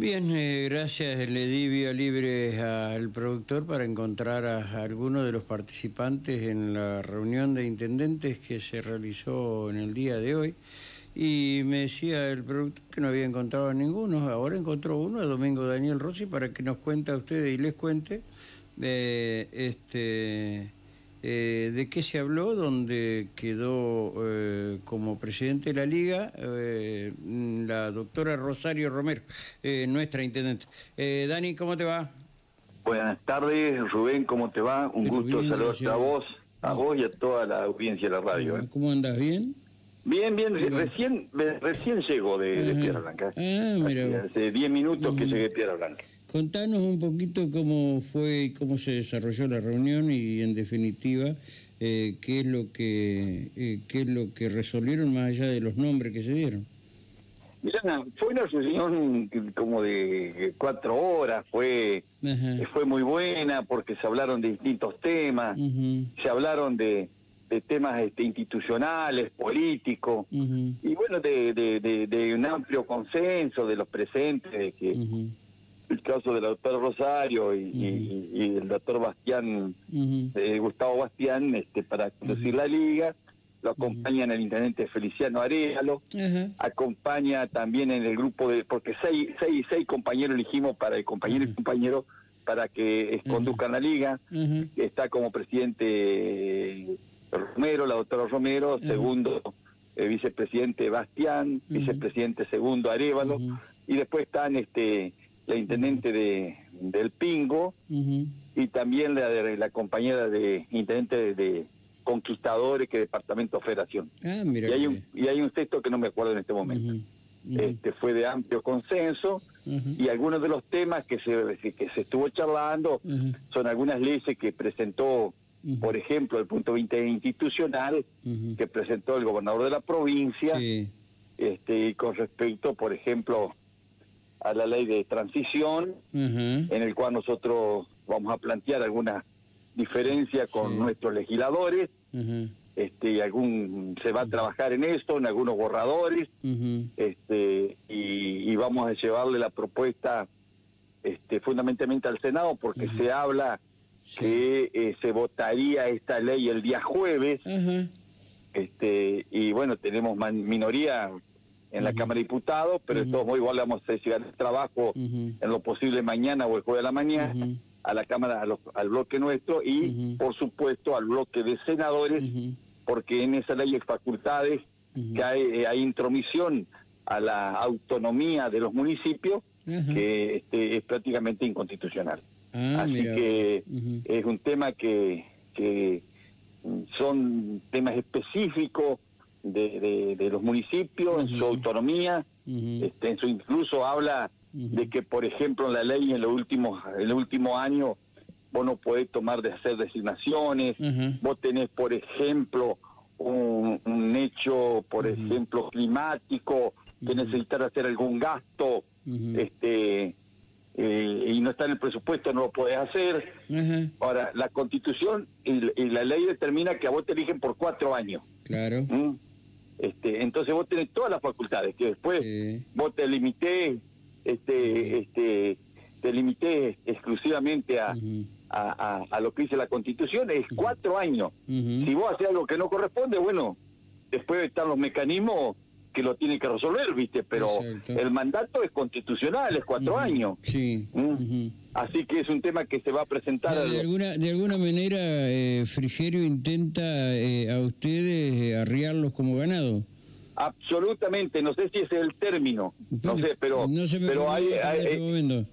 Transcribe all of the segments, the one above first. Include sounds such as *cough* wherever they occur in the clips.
Bien, eh, gracias. Le di vía libre al productor para encontrar a, algunos de los participantes en la reunión de intendentes que se realizó en el día de hoy. Y me decía el productor que no había encontrado a ninguno. Ahora encontró uno, a Domingo Daniel Rossi, para que nos cuente a ustedes y les cuente de este eh, ¿De qué se habló? Donde quedó eh, como presidente de la Liga eh, la doctora Rosario Romero, nuestra intendente. Dani, ¿cómo te va? Buenas tardes, Rubén, ¿cómo te va? Un gusto saludarte a vos, a vos y a toda la audiencia de la radio. ¿Cómo andas? ¿Bien? Bien, bien, recién recién llego de, de Piedra Blanca. Ah, mira. Hace 10 minutos que llegué a Piedra Blanca. Contanos un poquito cómo fue y cómo se desarrolló la reunión y, en definitiva, eh, qué es lo que eh, qué es lo que resolvieron más allá de los nombres que se dieron. Mirá, fue una reunión como de cuatro horas, fue fue muy buena porque se hablaron de distintos temas, se hablaron de, temas este, institucionales, políticos, y bueno, de, un amplio consenso de los presentes, de que el caso del doctor Rosario y, el doctor Bastián, eh, Gustavo Bastián, este, para conducir la liga. Lo acompañan el intendente Feliciano Aréalo, acompaña también en el grupo de, porque seis, seis, seis compañeros elegimos para el compañero y compañero para que conduzcan la liga. Está como presidente Romero, la doctora Romero, segundo el vicepresidente Bastián, vicepresidente segundo Arevalo, y después están este la intendente de, del Pingo y también la, de, la compañera de intendente de, Conquistadores que Departamento Federación. Ah, y, hay un, y hay un texto que no me acuerdo en este momento. Este fue de amplio consenso y algunos de los temas que se, que se estuvo charlando son algunas leyes que presentó, por ejemplo, el punto 20 institucional que presentó el gobernador de la provincia, este, y con respecto, por ejemplo, a la ley de transición, en el cual nosotros vamos a plantear alguna diferencia con nuestros legisladores. Este, algún se va a trabajar en esto, en algunos borradores, este, y, vamos a llevarle la propuesta este, fundamentalmente al Senado, porque se habla que eh, se votaría esta ley el día jueves, este, y bueno, tenemos minoría en la Cámara de Diputados, pero de todos modos igual vamos a llegar el trabajo en lo posible mañana o el jueves de la mañana a la Cámara, al bloque nuestro y por supuesto al bloque de senadores, porque en esa ley hay facultades que hay, eh, hay, intromisión a la autonomía de los municipios que este, es prácticamente inconstitucional. Ah, Así que es un tema que, que son temas específicos de, de, los municipios, en su autonomía, este, en su incluso habla de que, por ejemplo, en la ley en los últimos, el último año, vos no podés tomar de hacer designaciones, vos tenés, por ejemplo, un, hecho, por ejemplo, climático, que necesitar hacer algún gasto, este eh, y no está en el presupuesto, no lo podés hacer. Ahora, la constitución y, la ley determina que a vos te eligen por cuatro años. Claro. ¿Mm? Este, entonces vos tenés todas las facultades, que después vos te limité, este, este, te limité exclusivamente a, a, lo que dice la Constitución, es cuatro años. Si vos haces algo que no corresponde, bueno, después están los mecanismos que lo tienen que resolver, ¿viste? Pero el mandato es constitucional, es cuatro años. Sí. ¿Mm? Así que es un tema que se va a presentar. de, alguna, de alguna manera, eh, Frigerio intenta eh, a ustedes eh, arriarlos como ganado. Absolutamente, no sé si ese es el término, no sé, pero, pero hay, este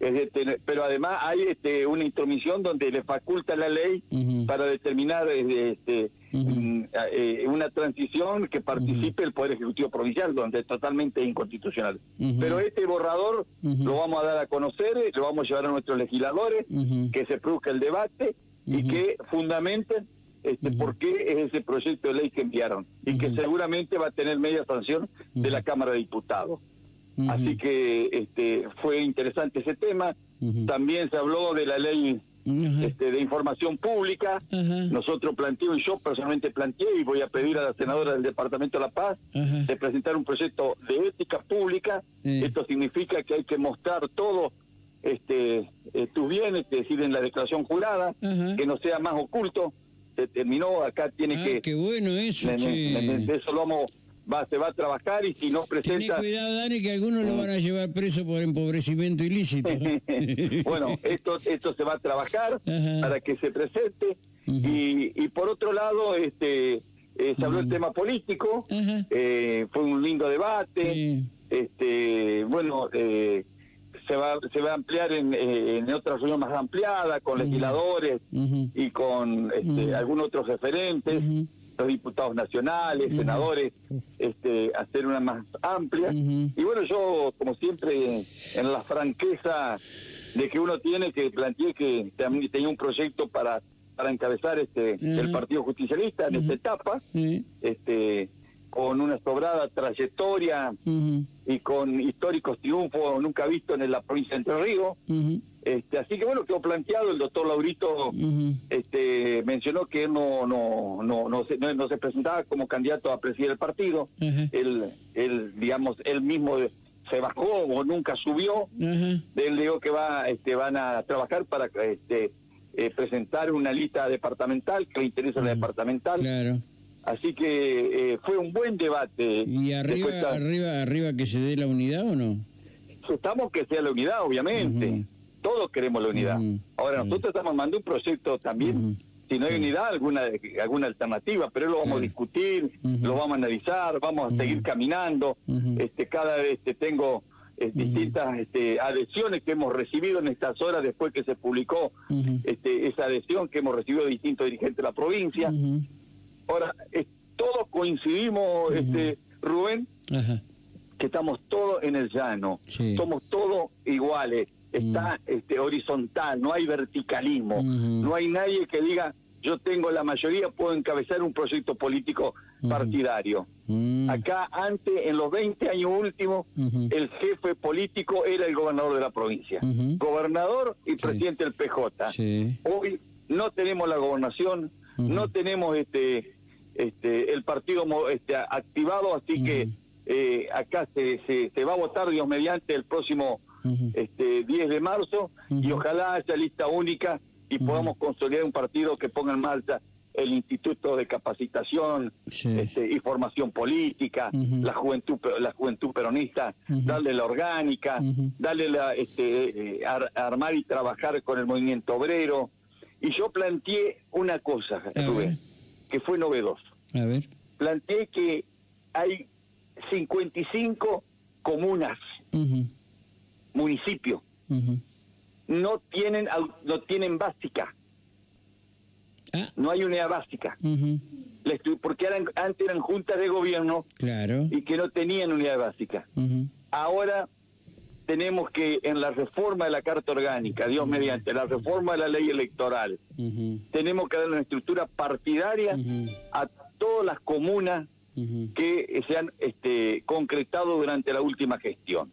este, pero además hay este, una intromisión donde le faculta la ley para determinar este, mm, eh, una transición que participe el Poder Ejecutivo Provincial, donde es totalmente inconstitucional. Pero este borrador lo vamos a dar a conocer, lo vamos a llevar a nuestros legisladores, que se produzca el debate y que fundamenten este, por qué es ese proyecto de ley que enviaron y que seguramente va a tener media sanción de la Cámara de Diputados. Así que este, fue interesante ese tema. También se habló de la ley este, de información pública. Nosotros planteamos, yo personalmente planteé y voy a pedir a la senadora del Departamento de La Paz de presentar un proyecto de ética pública. Esto significa que hay que mostrar todo este, eh, tus bienes, que decir, en la declaración jurada, que no sea más oculto. Se terminó, acá tiene ah, que... qué bueno eso, Eso lo vamos va, se va a trabajar y si no presenta... Ten cuidado, Dani, que algunos lo van a llevar preso por empobrecimiento ilícito. *laughs* bueno, esto, esto se va a trabajar para que se presente. Y, y, por otro lado, este eh, se habló el tema político, eh, fue un lindo debate, este bueno... Eh, se va se va a ampliar en, en otra reunión más ampliada con legisladores y con este, algunos otros referentes los diputados nacionales, senadores, este, hacer una más amplia. Y bueno, yo, como siempre, en la franqueza de que uno tiene que planteé que también tenía un proyecto para para encabezar este el Partido Justicialista en esta etapa, este con una sobrada trayectoria y con históricos triunfos nunca visto en la provincia de Entre Ríos. Este, así que bueno, quedó planteado, el doctor Laurito este, mencionó que él no, no, no, no, se, no, se presentaba como candidato a presidir el partido, él, él, digamos, él mismo se bajó o nunca subió, él dijo que va, este, van a trabajar para este, eh, presentar una lista departamental, que le interesa la departamental. Claro. Así que eh, fue un buen debate. ¿Y arriba, arriba, arriba que se dé la unidad o no? Estamos que sea la unidad, obviamente todos queremos la unidad. Ahora, nosotros estamos mandando un proyecto también, si no hay unidad, alguna alguna alternativa, pero lo vamos a discutir, lo vamos a analizar, vamos a seguir caminando. este Cada vez que tengo eh, distintas este, adhesiones que hemos recibido en estas horas después que se publicó este, esa adhesión que hemos recibido de distintos dirigentes de la provincia. Ahora, todos coincidimos, este Rubén, que estamos todos en el llano, somos todos iguales está mm. este, horizontal, no hay verticalismo, no hay nadie que diga yo tengo la mayoría, puedo encabezar un proyecto político partidario. Mm. Acá antes, en los 20 años últimos, el jefe político era el gobernador de la provincia, gobernador y presidente del PJ. Hoy no tenemos la gobernación, no tenemos este, este, el partido este, activado, así que eh, acá se, se, se va a votar, Dios mediante, el próximo este 10 de marzo y ojalá haya lista única y podamos consolidar un partido que ponga en marcha el Instituto de Capacitación este, y Formación Política, la juventud la juventud peronista, darle la orgánica, darle la este, eh, armar y trabajar con el movimiento obrero. Y yo planteé una cosa, que fue novedoso. A ver. Planteé que hay 55 comunas municipio. No tienen no tienen básica. Ah. no hay unidad básica. Porque eran, antes eran juntas de gobierno claro. y que no tenían unidad básica. Ahora tenemos que en la reforma de la carta orgánica Dios mediante la reforma de la ley electoral tenemos que dar una estructura partidaria a todas las comunas que se han este, concretado durante la última gestión.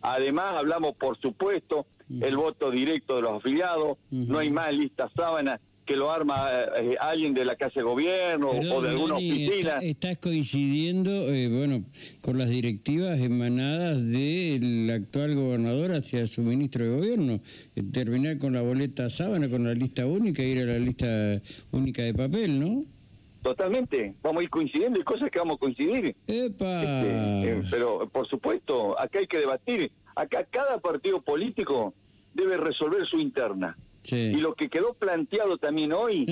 Además, hablamos, por supuesto, el voto directo de los afiliados, no hay más lista sábana que lo arma eh, alguien de la Casa de Gobierno o de alguna oficina. estás coincidiendo, eh, bueno, con las directivas emanadas del actual gobernador hacia su ministro de Gobierno, eh, terminar con la boleta sábana, con la lista única, ir a la lista única de papel, ¿no? Totalmente, vamos a ir coincidiendo y cosas que vamos a coincidir. Este, eh, pero por supuesto, acá hay que debatir. Acá cada partido político debe resolver su interna. Y lo que quedó planteado también hoy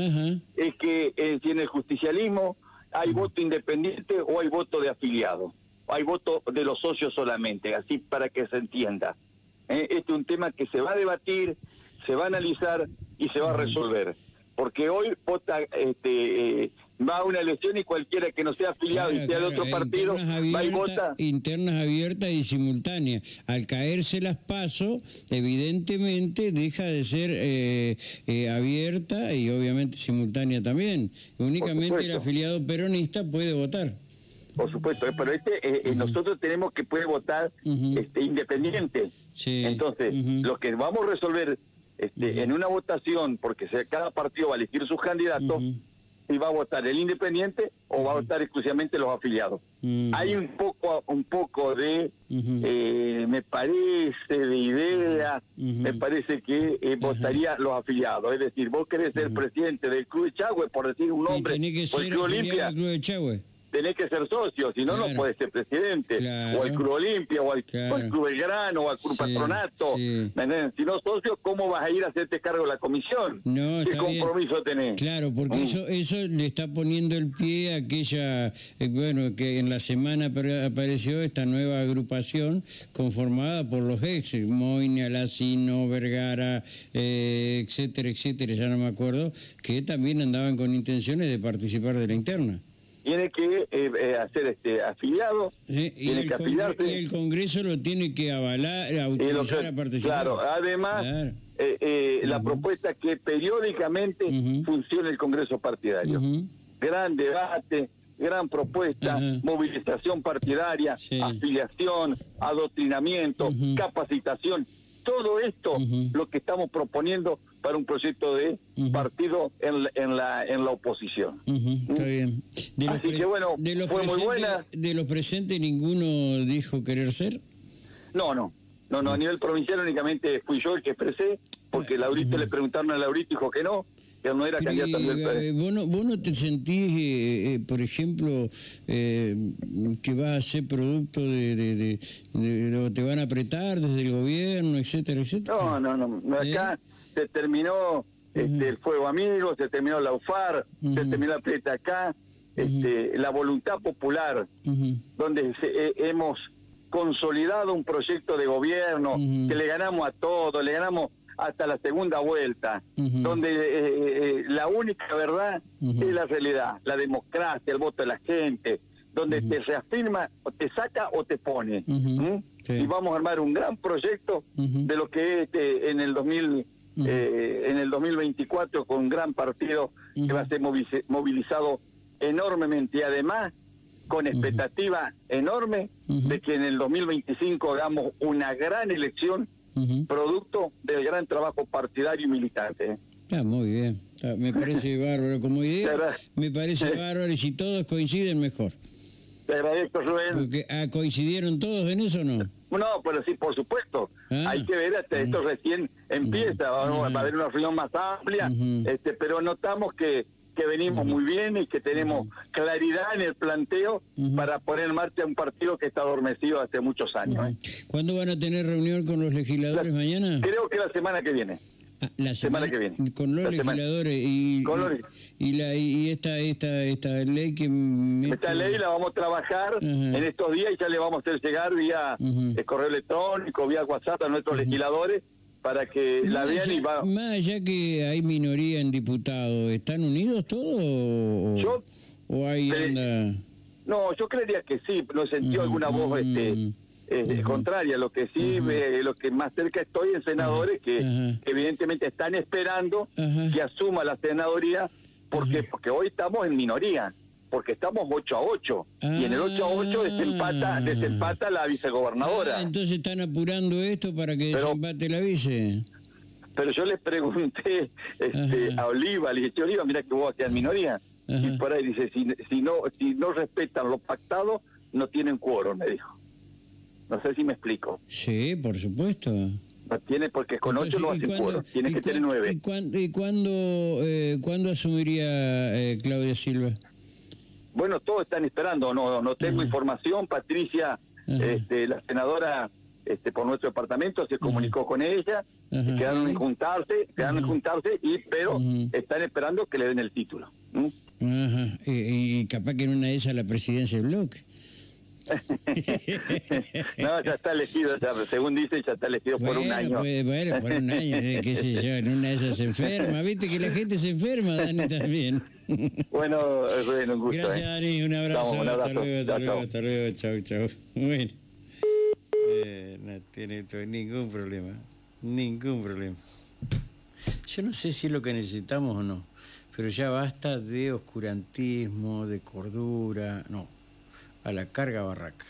es que eh, si en el justicialismo hay voto independiente o hay voto de afiliado, o hay voto de los socios solamente, así para que se entienda. Eh, este es un tema que se va a debatir, se va a analizar y se va a resolver. Porque hoy vota este, va a una elección y cualquiera que no sea afiliado y sea de otro partido va y vota. Internas abiertas y simultáneas. Al caerse las pasos, evidentemente deja de ser eh, eh, abierta y obviamente simultánea también. Únicamente el afiliado peronista puede votar. Por supuesto, eh, pero este, nosotros tenemos que puede votar este, independiente. Entonces, lo que vamos a resolver este, en una votación, porque cada partido va a elegir sus candidatos, si va a votar el independiente o va a votar exclusivamente los afiliados. Hay un poco, un poco de, eh, me parece, de idea, me parece que eh, votaría los afiliados. Es decir, vos querés ser presidente del Club de Chagüe, por decir un nombre, o el Club Olimpia. Club de Chagüe tenés que ser socio, si no, no puedes ser presidente. O el Club Olimpia, o el, Club Belgrano, o el Club Patronato. Si no socio, ¿cómo vas a ir a hacerte cargo de la comisión? No, ¿Qué compromiso tenés? Claro, porque mm. eso eso le está poniendo el pie a aquella, eh, bueno, que en la semana apareció esta nueva agrupación conformada por los ex, Moine, Alacino, Vergara, eh, etcétera, etcétera, ya no me acuerdo, que también andaban con intenciones de participar de la interna tiene que eh, eh, hacer este afiliado, tiene que afiliarse. Y el Congreso lo tiene que avalar, autorizar a participar. Claro, además, eh, la propuesta que periódicamente funcione el Congreso partidario. Gran debate, gran propuesta, movilización partidaria, afiliación, adoctrinamiento, capacitación. Todo esto lo que estamos proponiendo para un proyecto de partido en, en, la en la oposición. está bien. Así que bueno, fue muy buena. ¿De los presentes ninguno dijo querer ser? No, no. No, no, a nivel provincial únicamente fui yo el que expresé, porque Laurito le preguntaron a Laurito y dijo que no, que no era candidato a eh, ¿vos, no, ¿Vos no te sentís, eh, eh, por ejemplo, que va a ser producto de, de, de, te van a apretar desde el gobierno, etcétera, etcétera? No, no, no. no acá se terminó este, el Fuego Amigo, se terminó la UFAR, se terminó la Pleta acá, este, la voluntad popular, donde hemos consolidado un proyecto de gobierno que le ganamos a todos, le ganamos hasta la segunda vuelta, donde eh, eh, la única verdad es la realidad, la democracia, el voto de la gente, donde te reafirma, o te saca o te pone. Y vamos a armar un gran proyecto de lo que es este, en el 2000 eh, en el 2024 con un gran partido que va a ser movilizado enormemente y además con expectativa enorme de que en el 2025 hagamos una gran elección producto del gran trabajo partidario y militante. ¿eh? muy bien, me *laughs* parece bárbaro como idea, me parece bárbaro y si todos coinciden mejor. Te agradezco, Rubén. Porque, ah, ¿Coincidieron todos en eso o no? No, pero sí, por supuesto. Ah. Hay que ver, hasta esto recién empieza, va a haber una reunión más amplia, este, pero notamos que, que venimos muy bien y que tenemos claridad en el planteo para poner en marcha un partido que está adormecido hace muchos años. ¿eh? ¿Cuándo van a tener reunión con los legisladores mañana? Creo que la semana que viene. La semana, que viene. Con los legisladores y, y, la, y esta, esta, esta ley que... Esta ley la vamos a trabajar en estos días y ya le vamos a hacer llegar vía eh, correo electrónico, vía WhatsApp a nuestros legisladores para que la vean y va... Más allá que hay minoría en diputados, ¿están unidos todos o, o hay No, yo creería que sí, no sentió alguna voz este es contraria. Lo que sí, lo que más cerca estoy en senadores que evidentemente están esperando que asuma la senadoría, porque porque hoy estamos en minoría, porque estamos 8 a 8 y en el 8 a 8 desempata, ah. desempata la vicegobernadora. Ah, entonces están apurando esto para que desempate la vice. Pero yo les pregunté este, a Oliva, le dije, Oliva, mira que vos en minoría. Y por ahí dice, si, si, no, si no respetan lo pactado, no tienen quórum, me dijo. No sé si me explico. Sí, por supuesto. No tiene, porque con ocho no hace cuatro, tiene que tener nueve. ¿Y, cuándo, y cuándo, eh, ¿cuándo asumiría eh, Claudia Silva? Bueno, todos están esperando, no no tengo información. Patricia, este, la senadora este, por nuestro departamento, se comunicó con ella, quedaron en juntarse, quedaron en juntarse, y pero están esperando que le den el título. Y, y, capaz que en una de esas la presidencia del bloque. No, ya está elegido, según dice, ya está elegido por un año. Pues, bueno, por un año, eh, qué sé yo, en una de esas se enferma, viste que la gente se enferma, Dani, también. bueno, bueno, un gusto. Gracias, ¿eh? Dani, un abrazo, un abrazo. hasta luego, hasta luego, hasta luego, chau, chau. Bueno, eh, no tiene ningún problema, ningún problema. Yo no sé si es lo que necesitamos o no, pero ya basta de oscurantismo, de cordura, no a la carga barraca.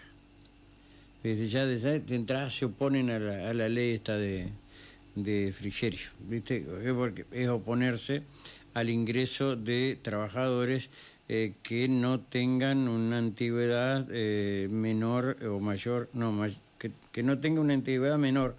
Desde ya, desde entrada se oponen a la, ley esta de, de Frigerio, ¿viste? Porque es oponerse al ingreso de trabajadores eh, que no tengan una antigüedad eh, menor o mayor, no, que, que, no tenga una antigüedad menor